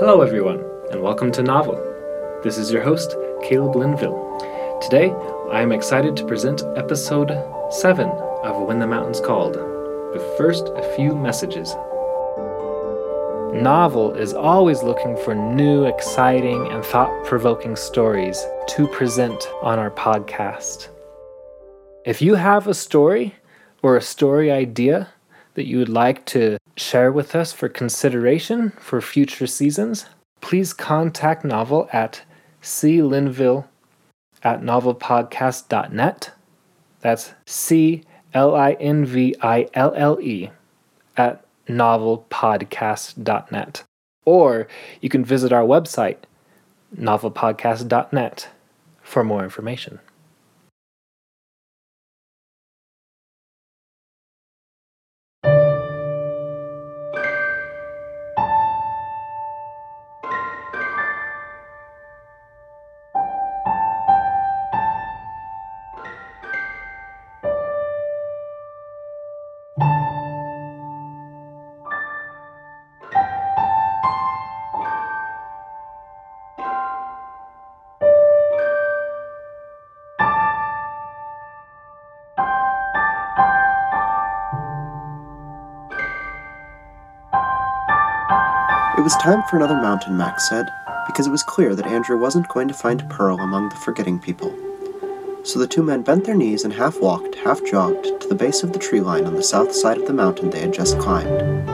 Hello, everyone, and welcome to Novel. This is your host, Caleb Linville. Today, I am excited to present episode 7 of When the Mountains Called. But first, a few messages. Novel is always looking for new, exciting, and thought provoking stories to present on our podcast. If you have a story or a story idea that you would like to share with us for consideration for future seasons, please contact Novel at clinville at novelpodcast.net. That's C L I N V I L L E at novelpodcast.net. Or you can visit our website, novelpodcast.net, for more information. Time for another mountain, Mac said, because it was clear that Andrew wasn't going to find Pearl among the forgetting people. So the two men bent their knees and half walked, half jogged to the base of the tree line on the south side of the mountain they had just climbed.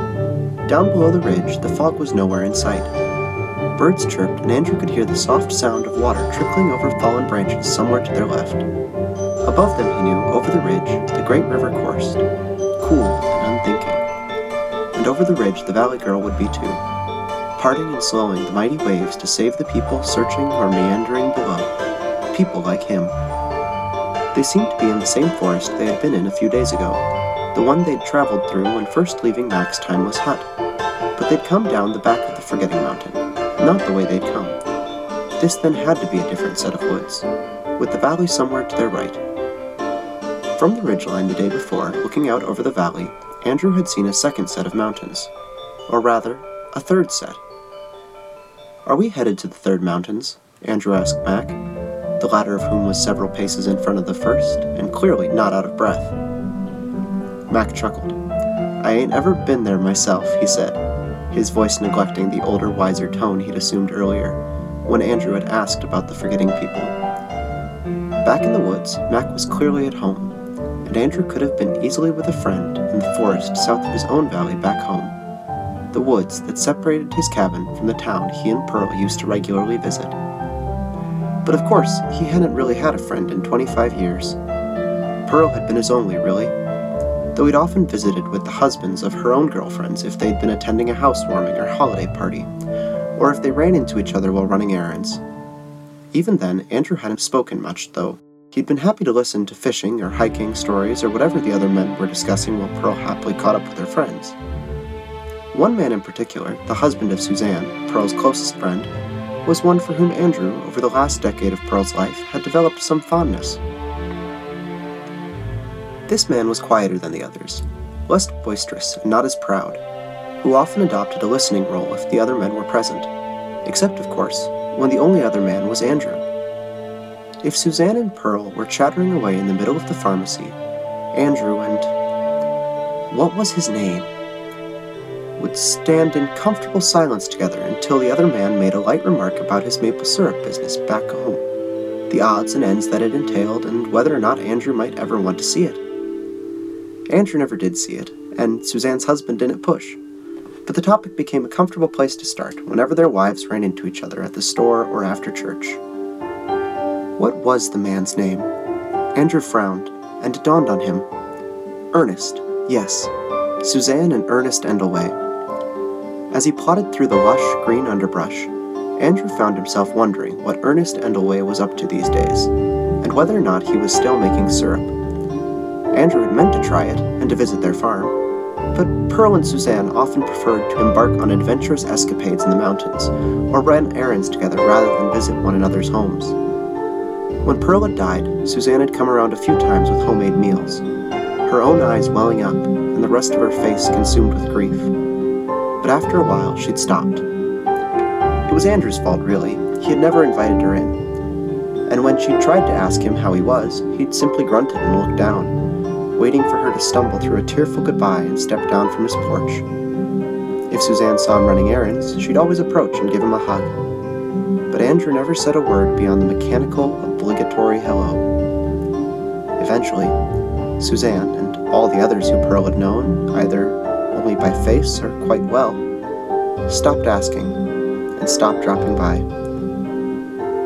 Down below the ridge, the fog was nowhere in sight. Birds chirped, and Andrew could hear the soft sound of water trickling over fallen branches somewhere to their left. Above them, he knew, over the ridge, the great river coursed, cool and unthinking. And over the ridge, the valley girl would be too parting and slowing the mighty waves to save the people searching or meandering below. People like him. They seemed to be in the same forest they had been in a few days ago, the one they'd traveled through when first leaving Mac's timeless hut. But they'd come down the back of the Forgetting Mountain, not the way they'd come. This then had to be a different set of woods, with the valley somewhere to their right. From the ridgeline the day before, looking out over the valley, Andrew had seen a second set of mountains, or rather, a third set. Are we headed to the third mountains? Andrew asked Mac, the latter of whom was several paces in front of the first, and clearly not out of breath. Mac chuckled. I ain't ever been there myself, he said, his voice neglecting the older, wiser tone he'd assumed earlier, when Andrew had asked about the forgetting people. Back in the woods, Mac was clearly at home, and Andrew could have been easily with a friend in the forest south of his own valley back home the woods that separated his cabin from the town he and Pearl used to regularly visit. But of course, he hadn't really had a friend in 25 years. Pearl had been his only, really, though he'd often visited with the husbands of her own girlfriends if they'd been attending a housewarming or holiday party, or if they ran into each other while running errands. Even then, Andrew hadn't spoken much, though. He'd been happy to listen to fishing or hiking stories or whatever the other men were discussing while Pearl happily caught up with her friends. One man in particular, the husband of Suzanne, Pearl's closest friend, was one for whom Andrew, over the last decade of Pearl's life, had developed some fondness. This man was quieter than the others, less boisterous and not as proud, who often adopted a listening role if the other men were present, except, of course, when the only other man was Andrew. If Suzanne and Pearl were chattering away in the middle of the pharmacy, Andrew and. What was his name? Would stand in comfortable silence together until the other man made a light remark about his maple syrup business back home, the odds and ends that it entailed, and whether or not Andrew might ever want to see it. Andrew never did see it, and Suzanne's husband didn't push. But the topic became a comfortable place to start whenever their wives ran into each other at the store or after church. What was the man's name? Andrew frowned, and it dawned on him. Ernest, yes. Suzanne and Ernest Endelway. As he plodded through the lush, green underbrush, Andrew found himself wondering what Ernest Endelway was up to these days, and whether or not he was still making syrup. Andrew had meant to try it and to visit their farm, but Pearl and Suzanne often preferred to embark on adventurous escapades in the mountains, or run errands together rather than visit one another's homes. When Pearl had died, Suzanne had come around a few times with homemade meals, her own eyes welling up and the rest of her face consumed with grief but after a while she'd stopped. It was Andrew's fault, really. He had never invited her in. And when she tried to ask him how he was, he'd simply grunted and looked down, waiting for her to stumble through a tearful goodbye and step down from his porch. If Suzanne saw him running errands, she'd always approach and give him a hug. But Andrew never said a word beyond the mechanical, obligatory hello. Eventually, Suzanne and all the others who Pearl had known, either only by face or quite well, stopped asking and stopped dropping by.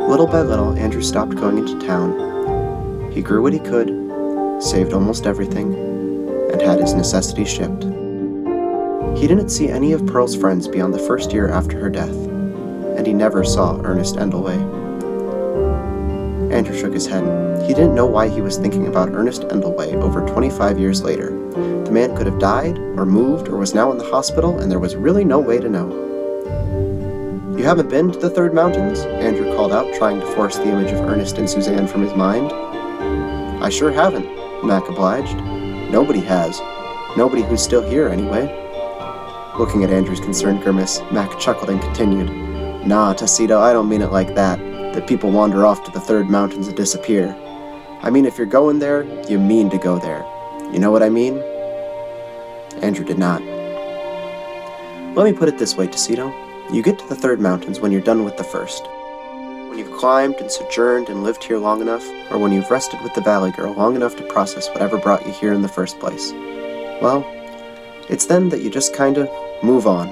Little by little, Andrew stopped going into town. He grew what he could, saved almost everything, and had his necessities shipped. He didn't see any of Pearl's friends beyond the first year after her death, and he never saw Ernest Endelway. Andrew shook his head. He didn't know why he was thinking about Ernest Endelway over 25 years later. The man could have died, or moved, or was now in the hospital, and there was really no way to know. You haven't been to the Third Mountains? Andrew called out, trying to force the image of Ernest and Suzanne from his mind. I sure haven't, Mac obliged. Nobody has. Nobody who's still here, anyway. Looking at Andrew's concerned grimace, Mac chuckled and continued, Nah, Tacito, I don't mean it like that, that people wander off to the Third Mountains and disappear. I mean, if you're going there, you mean to go there. You know what I mean? Andrew did not. Let me put it this way, Tacito. You get to the Third Mountains when you're done with the first. When you've climbed and sojourned and lived here long enough, or when you've rested with the Valley Girl long enough to process whatever brought you here in the first place. Well, it's then that you just kinda move on.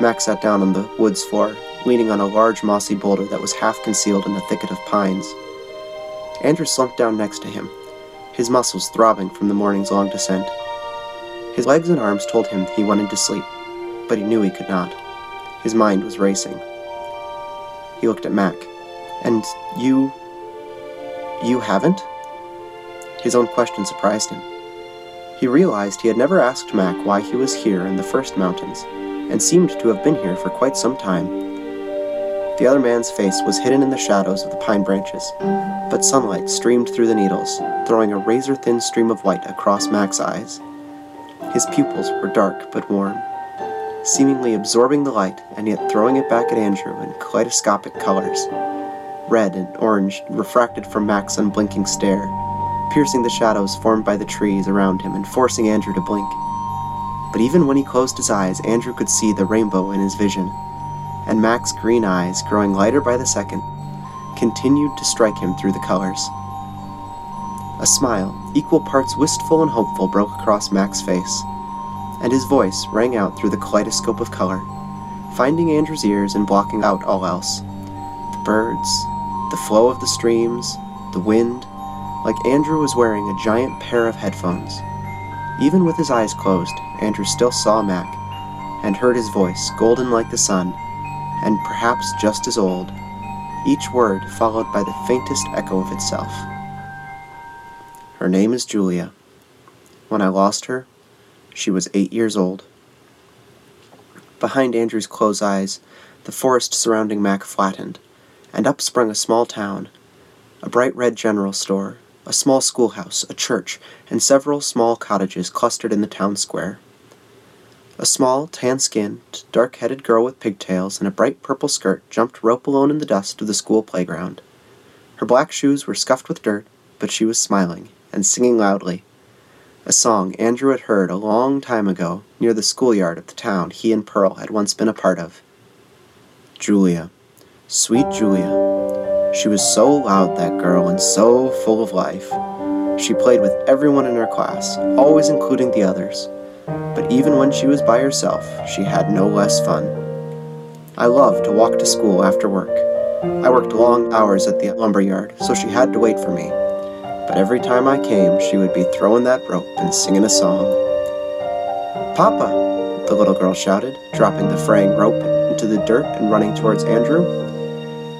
Mac sat down on the woods floor, leaning on a large mossy boulder that was half concealed in a thicket of pines. Andrew slumped down next to him, his muscles throbbing from the morning's long descent. His legs and arms told him he wanted to sleep, but he knew he could not. His mind was racing. He looked at Mac. And you. you haven't? His own question surprised him. He realized he had never asked Mac why he was here in the first mountains, and seemed to have been here for quite some time. The other man's face was hidden in the shadows of the pine branches, but sunlight streamed through the needles, throwing a razor thin stream of white across Mac's eyes. His pupils were dark but warm, seemingly absorbing the light and yet throwing it back at Andrew in kaleidoscopic colors red and orange refracted from Mac's unblinking stare piercing the shadows formed by the trees around him and forcing Andrew to blink. But even when he closed his eyes, Andrew could see the rainbow in his vision, and Mac's green eyes, growing lighter by the second, continued to strike him through the colors. A smile, equal parts wistful and hopeful, broke across Mac's face, and his voice rang out through the kaleidoscope of color, finding Andrew's ears and blocking out all else. The birds, the flow of the streams, the wind, like Andrew was wearing a giant pair of headphones. Even with his eyes closed, Andrew still saw Mac, and heard his voice, golden like the sun, and perhaps just as old, each word followed by the faintest echo of itself. Her name is Julia. When I lost her, she was eight years old. Behind Andrew's closed eyes, the forest surrounding Mac flattened, and up sprung a small town, a bright red general store, a small schoolhouse, a church, and several small cottages clustered in the town square. A small, tan skinned, dark headed girl with pigtails and a bright purple skirt jumped rope alone in the dust of the school playground. Her black shoes were scuffed with dirt, but she was smiling and singing loudly. A song Andrew had heard a long time ago near the schoolyard of the town he and Pearl had once been a part of. Julia, sweet Julia, she was so loud, that girl, and so full of life. She played with everyone in her class, always including the others. But even when she was by herself, she had no less fun. I loved to walk to school after work. I worked long hours at the lumber yard, so she had to wait for me. But every time I came, she would be throwing that rope and singing a song. Papa, the little girl shouted, dropping the fraying rope into the dirt and running towards Andrew.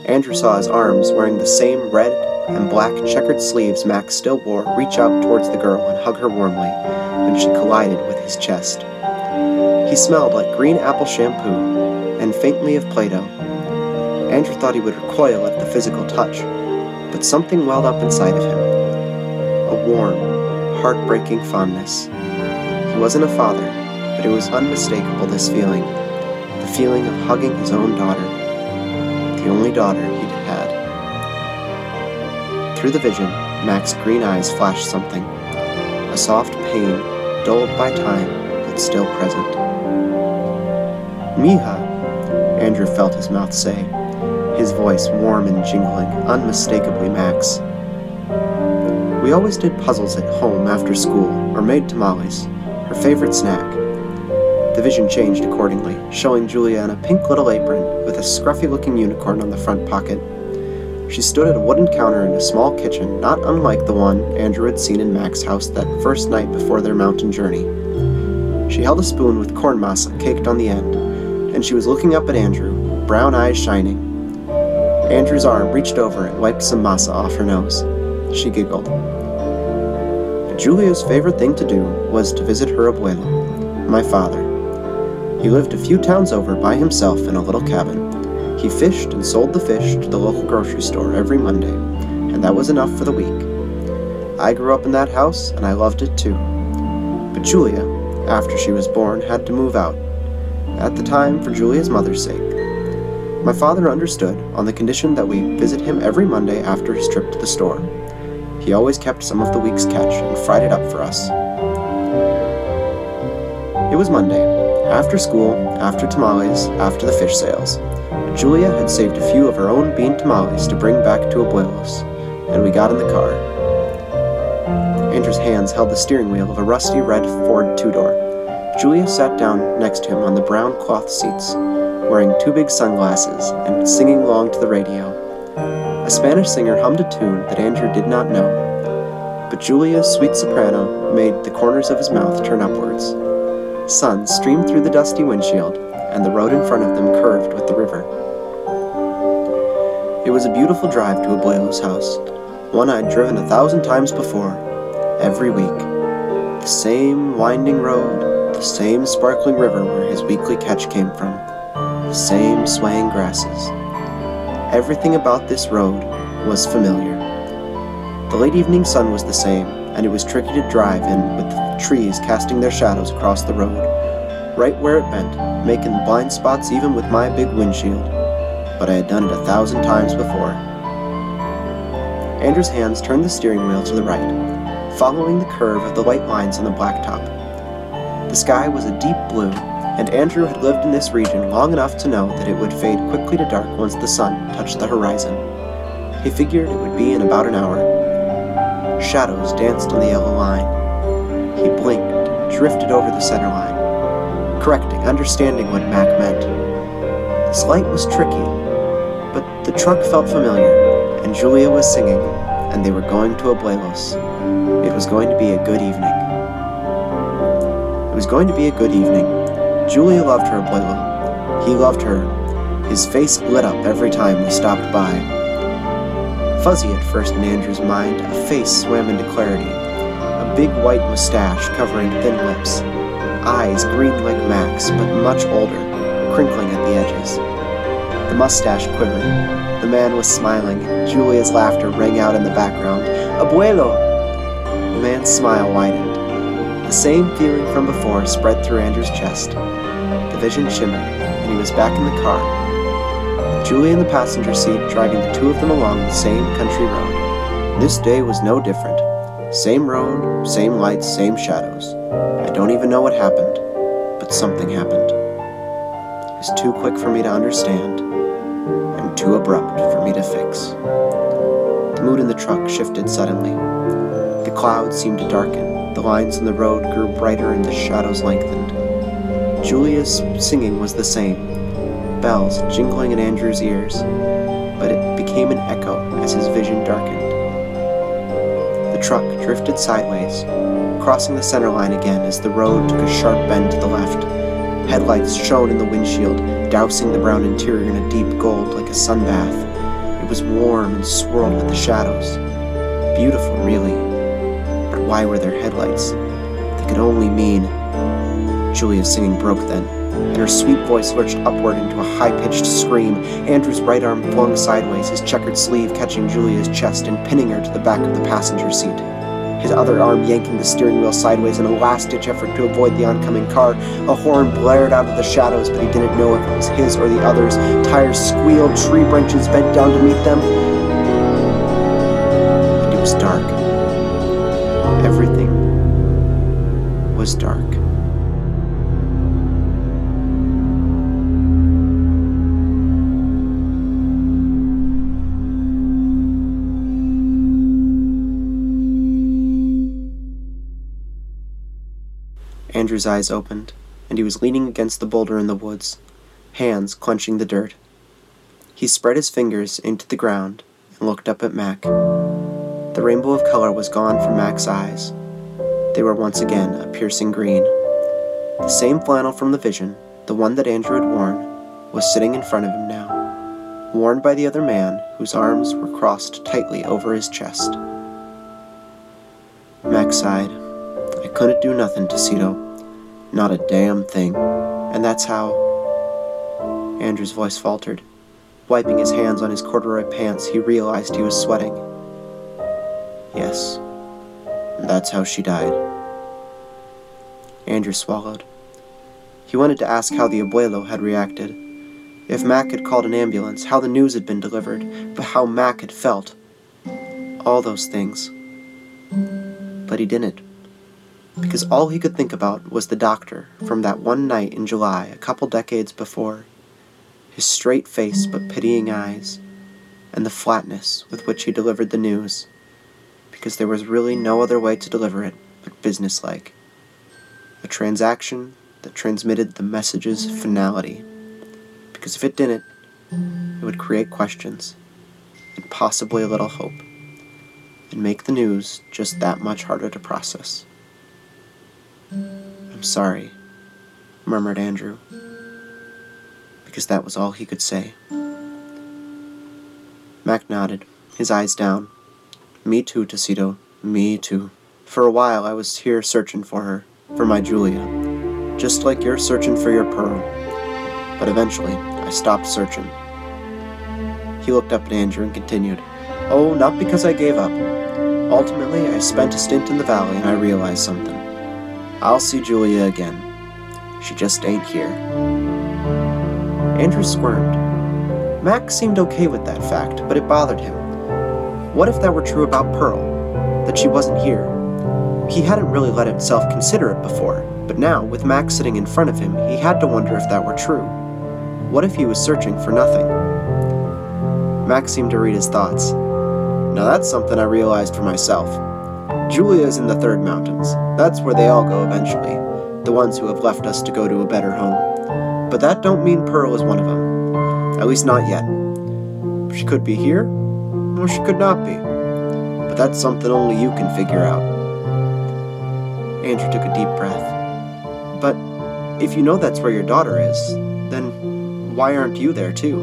Andrew saw his arms, wearing the same red and black checkered sleeves Mac still wore, reach out towards the girl and hug her warmly when she collided with his chest. He smelled like green apple shampoo and faintly of Play Doh. Andrew thought he would recoil at the physical touch, but something welled up inside of him a warm, heartbreaking fondness. He wasn't a father, but it was unmistakable this feeling the feeling of hugging his own daughter, the only daughter. Through the vision, Mac's green eyes flashed something a soft pain, dulled by time, but still present. Mija, Andrew felt his mouth say, his voice warm and jingling, unmistakably Mac's. We always did puzzles at home after school, or made tamales, her favorite snack. The vision changed accordingly, showing Julia in a pink little apron with a scruffy looking unicorn on the front pocket. She stood at a wooden counter in a small kitchen, not unlike the one Andrew had seen in Mac's house that first night before their mountain journey. She held a spoon with corn masa caked on the end, and she was looking up at Andrew, brown eyes shining. Andrew's arm reached over and wiped some masa off her nose. She giggled. Julia's favorite thing to do was to visit her abuelo, my father. He lived a few towns over by himself in a little cabin. He fished and sold the fish to the local grocery store every Monday, and that was enough for the week. I grew up in that house, and I loved it too. But Julia, after she was born, had to move out, at the time for Julia's mother's sake. My father understood on the condition that we visit him every Monday after his trip to the store. He always kept some of the week's catch and fried it up for us. It was Monday, after school, after tamales, after the fish sales. Julia had saved a few of her own bean tamales to bring back to Abuelos, and we got in the car. Andrew's hands held the steering wheel of a rusty red Ford two door. Julia sat down next to him on the brown cloth seats, wearing two big sunglasses and singing along to the radio. A Spanish singer hummed a tune that Andrew did not know, but Julia's sweet soprano made the corners of his mouth turn upwards. Sun streamed through the dusty windshield, and the road in front of them curved with the river. It was a beautiful drive to Abuelo's house, one I'd driven a thousand times before, every week. The same winding road, the same sparkling river where his weekly catch came from, the same swaying grasses. Everything about this road was familiar. The late evening sun was the same, and it was tricky to drive in with the trees casting their shadows across the road, right where it bent, making blind spots even with my big windshield. But I had done it a thousand times before. Andrew's hands turned the steering wheel to the right, following the curve of the white lines on the blacktop. The sky was a deep blue, and Andrew had lived in this region long enough to know that it would fade quickly to dark once the sun touched the horizon. He figured it would be in about an hour. Shadows danced on the yellow line. He blinked, drifted over the center line, correcting, understanding what Mac meant. This light was tricky, the truck felt familiar, and Julia was singing, and they were going to Abuelos. It was going to be a good evening. It was going to be a good evening. Julia loved her abuelo. He loved her. His face lit up every time we stopped by. Fuzzy at first in Andrew's mind, a face swam into clarity. A big white mustache covering thin lips. Eyes green like Mac's, but much older, crinkling at the edges. The mustache quivered. The man was smiling. Julia's laughter rang out in the background. Abuelo! The man's smile widened. The same feeling from before spread through Andrew's chest. The vision shimmered, and he was back in the car. Julia in the passenger seat, driving the two of them along the same country road. This day was no different. Same road, same lights, same shadows. I don't even know what happened, but something happened. Was too quick for me to understand, and too abrupt for me to fix. The mood in the truck shifted suddenly. The clouds seemed to darken, the lines in the road grew brighter, and the shadows lengthened. Julia's singing was the same, bells jingling in Andrew's ears, but it became an echo as his vision darkened. The truck drifted sideways, crossing the center line again as the road took a sharp bend to the left. Headlights shone in the windshield, dousing the brown interior in a deep gold like a sunbath. It was warm and swirled with the shadows. Beautiful, really. But why were there headlights? They could only mean. Julia's singing broke then, and her sweet voice lurched upward into a high pitched scream. Andrew's right arm flung sideways, his checkered sleeve catching Julia's chest and pinning her to the back of the passenger seat. His other arm yanking the steering wheel sideways in a last ditch effort to avoid the oncoming car. A horn blared out of the shadows, but he didn't know if it was his or the others. Tires squealed, tree branches bent down to meet them. Andrew's eyes opened, and he was leaning against the boulder in the woods, hands clenching the dirt. He spread his fingers into the ground and looked up at Mac. The rainbow of color was gone from Mac's eyes. They were once again a piercing green. The same flannel from the vision, the one that Andrew had worn, was sitting in front of him now, worn by the other man whose arms were crossed tightly over his chest. Mac sighed. I couldn't do nothing, Tacito. Not a damn thing. And that's how. Andrew's voice faltered. Wiping his hands on his corduroy pants, he realized he was sweating. Yes, that's how she died. Andrew swallowed. He wanted to ask how the abuelo had reacted. If Mac had called an ambulance, how the news had been delivered, but how Mac had felt. All those things. But he didn't because all he could think about was the doctor from that one night in July a couple decades before. His straight face but pitying eyes, and the flatness with which he delivered the news, because there was really no other way to deliver it but businesslike. A transaction that transmitted the message's finality, because if it didn't, it would create questions, and possibly a little hope, and make the news just that much harder to process. I'm sorry, murmured Andrew, because that was all he could say. Mac nodded, his eyes down. Me too, Tacito. Me too. For a while I was here searching for her, for my Julia, just like you're searching for your pearl. But eventually, I stopped searching. He looked up at Andrew and continued, Oh, not because I gave up. Ultimately, I spent a stint in the valley and I realized something. I'll see Julia again. She just ain't here. Andrew squirmed. Mac seemed okay with that fact, but it bothered him. What if that were true about Pearl? That she wasn't here? He hadn't really let himself consider it before, but now, with Mac sitting in front of him, he had to wonder if that were true. What if he was searching for nothing? Mac seemed to read his thoughts. Now that's something I realized for myself. Julia is in the Third Mountains. That's where they all go eventually, the ones who have left us to go to a better home. But that don't mean Pearl is one of them. At least not yet. She could be here, or she could not be. But that's something only you can figure out. Andrew took a deep breath. But if you know that's where your daughter is, then why aren't you there too?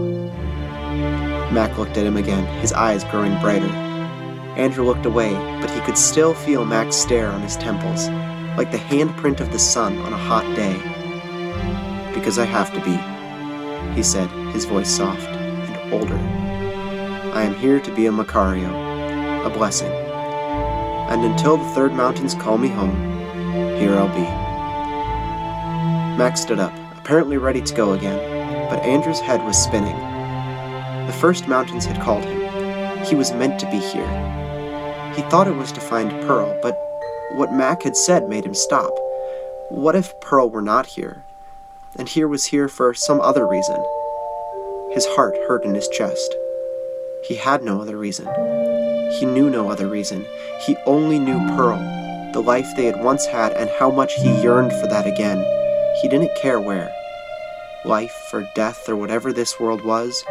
Mac looked at him again, his eyes growing brighter. Andrew looked away, but he could still feel Mac's stare on his temples, like the handprint of the sun on a hot day. Because I have to be, he said, his voice soft and older. I am here to be a Macario, a blessing. And until the third mountains call me home, here I'll be. Mac stood up, apparently ready to go again, but Andrew's head was spinning. The first mountains had called him. He was meant to be here, he thought it was to find Pearl, but what Mac had said made him stop. What if Pearl were not here? And here was here for some other reason. His heart hurt in his chest. He had no other reason. He knew no other reason. He only knew Pearl, the life they had once had, and how much he yearned for that again. He didn't care where. Life or death or whatever this world was,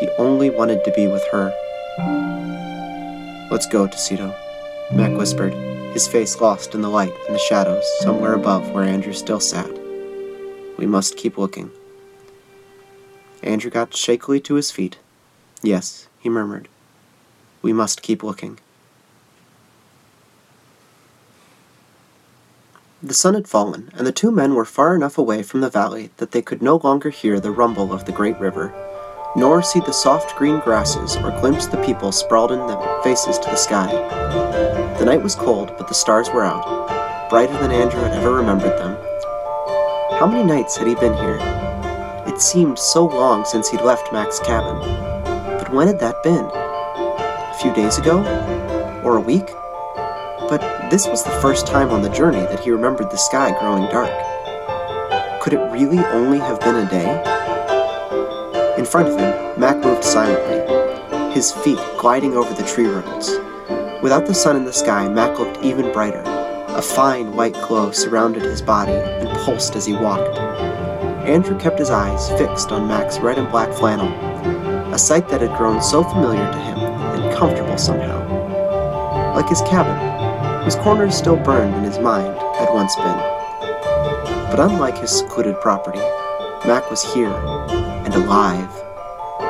he only wanted to be with her. Let's go, Tacito, Mac whispered, his face lost in the light and the shadows somewhere above where Andrew still sat. We must keep looking. Andrew got shakily to his feet. Yes, he murmured. We must keep looking. The sun had fallen, and the two men were far enough away from the valley that they could no longer hear the rumble of the great river. Nor see the soft green grasses or glimpse the people sprawled in their faces to the sky. The night was cold, but the stars were out, brighter than Andrew had ever remembered them. How many nights had he been here? It seemed so long since he'd left Mac's cabin. But when had that been? A few days ago? Or a week? But this was the first time on the journey that he remembered the sky growing dark. Could it really only have been a day? In front of him, Mac moved silently, his feet gliding over the tree roots. Without the sun in the sky, Mac looked even brighter. A fine white glow surrounded his body and pulsed as he walked. Andrew kept his eyes fixed on Mac's red and black flannel, a sight that had grown so familiar to him and comfortable somehow. Like his cabin, whose corners still burned in his mind, had once been. But unlike his secluded property, Mac was here and alive.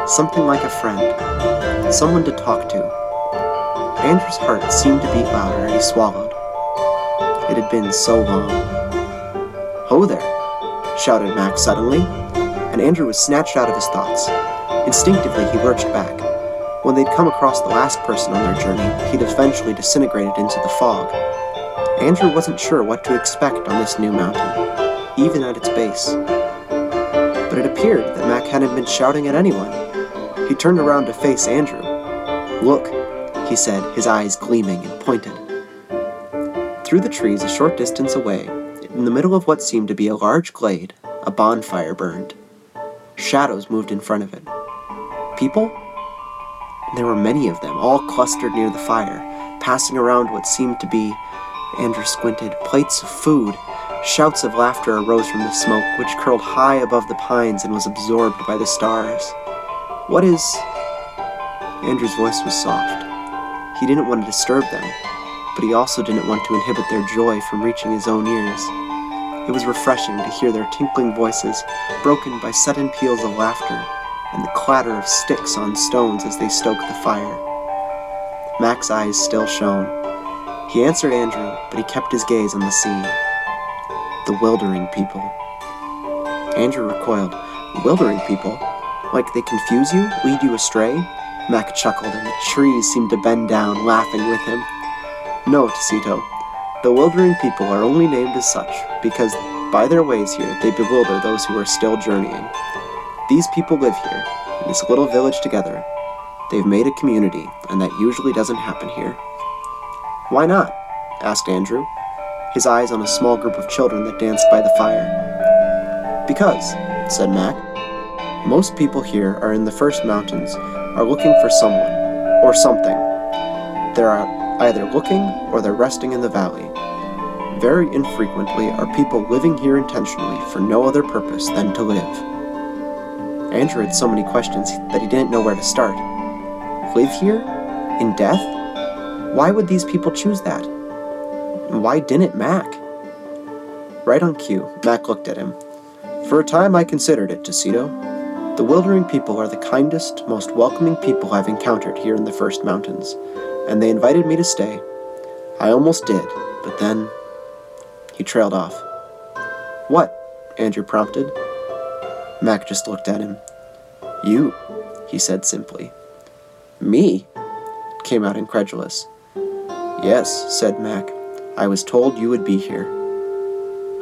Something like a friend, someone to talk to. Andrew's heart seemed to beat louder and he swallowed. It had been so long. Ho there, shouted Mac suddenly, and Andrew was snatched out of his thoughts. Instinctively, he lurched back. When they'd come across the last person on their journey, he'd eventually disintegrated into the fog. Andrew wasn't sure what to expect on this new mountain, even at its base but it appeared that Mac hadn't been shouting at anyone. He turned around to face Andrew. Look, he said, his eyes gleaming, and pointed. Through the trees, a short distance away, in the middle of what seemed to be a large glade, a bonfire burned. Shadows moved in front of it. People? There were many of them, all clustered near the fire, passing around what seemed to be, Andrew squinted, plates of food Shouts of laughter arose from the smoke, which curled high above the pines and was absorbed by the stars. What is. Andrew's voice was soft. He didn't want to disturb them, but he also didn't want to inhibit their joy from reaching his own ears. It was refreshing to hear their tinkling voices, broken by sudden peals of laughter and the clatter of sticks on stones as they stoked the fire. Mac's eyes still shone. He answered Andrew, but he kept his gaze on the scene the wildering people. Andrew recoiled. Wildering people? Like they confuse you, lead you astray? Mac chuckled, and the trees seemed to bend down, laughing with him. No, Tacito. The wildering people are only named as such because by their ways here they bewilder those who are still journeying. These people live here, in this little village together. They've made a community, and that usually doesn't happen here. Why not? asked Andrew his eyes on a small group of children that danced by the fire. Because, said Mac, most people here are in the First Mountains, are looking for someone, or something. They're either looking or they're resting in the valley. Very infrequently are people living here intentionally for no other purpose than to live. Andrew had so many questions that he didn't know where to start. Live here? In death? Why would these people choose that? Why didn't Mac? Right on cue, Mac looked at him. For a time I considered it, Tacito. The Wildering people are the kindest, most welcoming people I've encountered here in the First Mountains, and they invited me to stay. I almost did, but then. He trailed off. What? Andrew prompted. Mac just looked at him. You, he said simply. Me? came out incredulous. Yes, said Mac. I was told you would be here.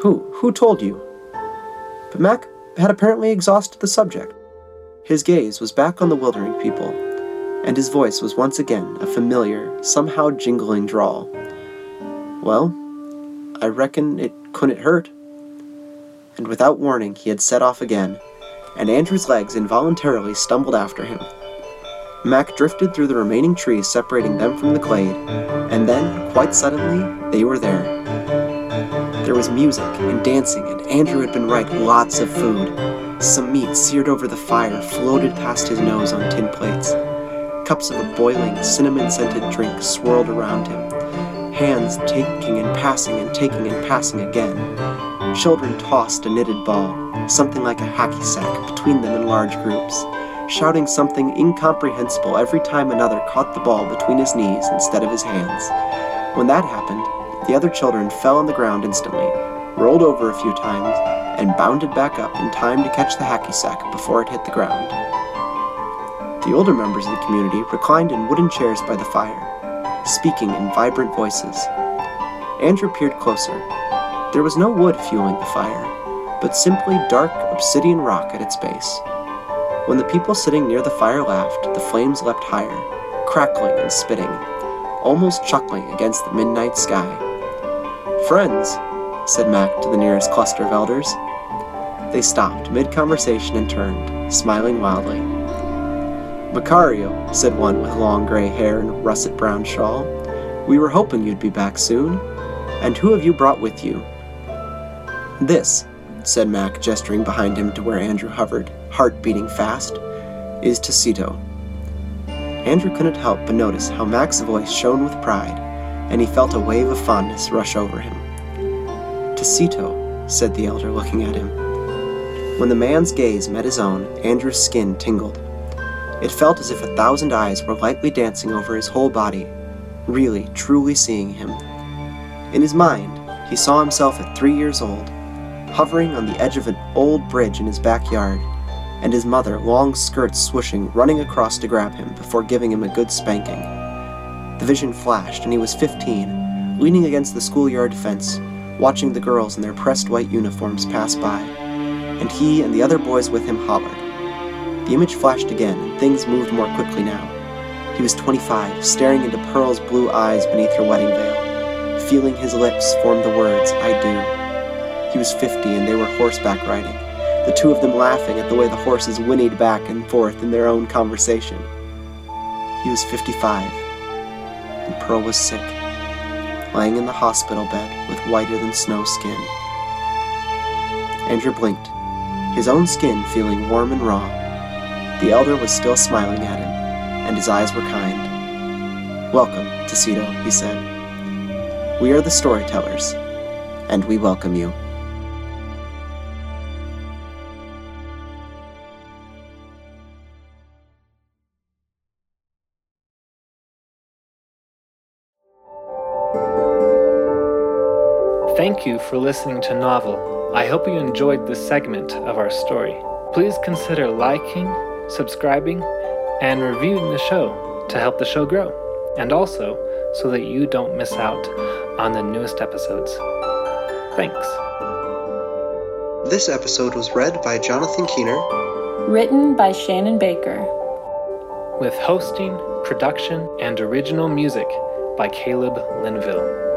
Who? Who told you? But Mac had apparently exhausted the subject. His gaze was back on the wildering people, and his voice was once again a familiar, somehow jingling drawl. Well, I reckon it couldn't hurt. And without warning, he had set off again, and Andrew's legs involuntarily stumbled after him. Mac drifted through the remaining trees separating them from the glade, and then, quite suddenly, they were there. There was music and dancing, and Andrew had been right lots of food. Some meat seared over the fire floated past his nose on tin plates. Cups of a boiling, cinnamon scented drink swirled around him. Hands taking and passing and taking and passing again. Children tossed a knitted ball, something like a hacky sack, between them in large groups shouting something incomprehensible every time another caught the ball between his knees instead of his hands. When that happened, the other children fell on the ground instantly, rolled over a few times, and bounded back up in time to catch the hacky sack before it hit the ground. The older members of the community reclined in wooden chairs by the fire, speaking in vibrant voices. Andrew peered closer. There was no wood fueling the fire, but simply dark obsidian rock at its base. When the people sitting near the fire laughed, the flames leapt higher, crackling and spitting, almost chuckling against the midnight sky. Friends, said Mac to the nearest cluster of elders. They stopped mid conversation and turned, smiling wildly. Macario, said one with long gray hair and russet brown shawl, we were hoping you'd be back soon. And who have you brought with you? This, said Mac, gesturing behind him to where Andrew hovered, heart beating fast, is Tacito. Andrew couldn't help but notice how Mac's voice shone with pride, and he felt a wave of fondness rush over him. Tacito, said the elder, looking at him. When the man's gaze met his own, Andrew's skin tingled. It felt as if a thousand eyes were lightly dancing over his whole body, really, truly seeing him. In his mind, he saw himself at three years old, hovering on the edge of an old bridge in his backyard, and his mother, long skirts swooshing, running across to grab him before giving him a good spanking. The vision flashed, and he was 15, leaning against the schoolyard fence, watching the girls in their pressed white uniforms pass by, and he and the other boys with him hollered. The image flashed again, and things moved more quickly now. He was 25, staring into Pearl's blue eyes beneath her wedding veil, feeling his lips form the words, I do. He was 50 and they were horseback riding, the two of them laughing at the way the horses whinnied back and forth in their own conversation. He was 55, and Pearl was sick, lying in the hospital bed with whiter than snow skin. Andrew blinked, his own skin feeling warm and raw. The elder was still smiling at him, and his eyes were kind. Welcome, Tacito, he said. We are the storytellers, and we welcome you. Thank you for listening to Novel. I hope you enjoyed this segment of our story. Please consider liking, subscribing, and reviewing the show to help the show grow, and also so that you don't miss out on the newest episodes. Thanks. This episode was read by Jonathan Keener, Written by Shannon Baker. with hosting, production, and original music by Caleb Linville.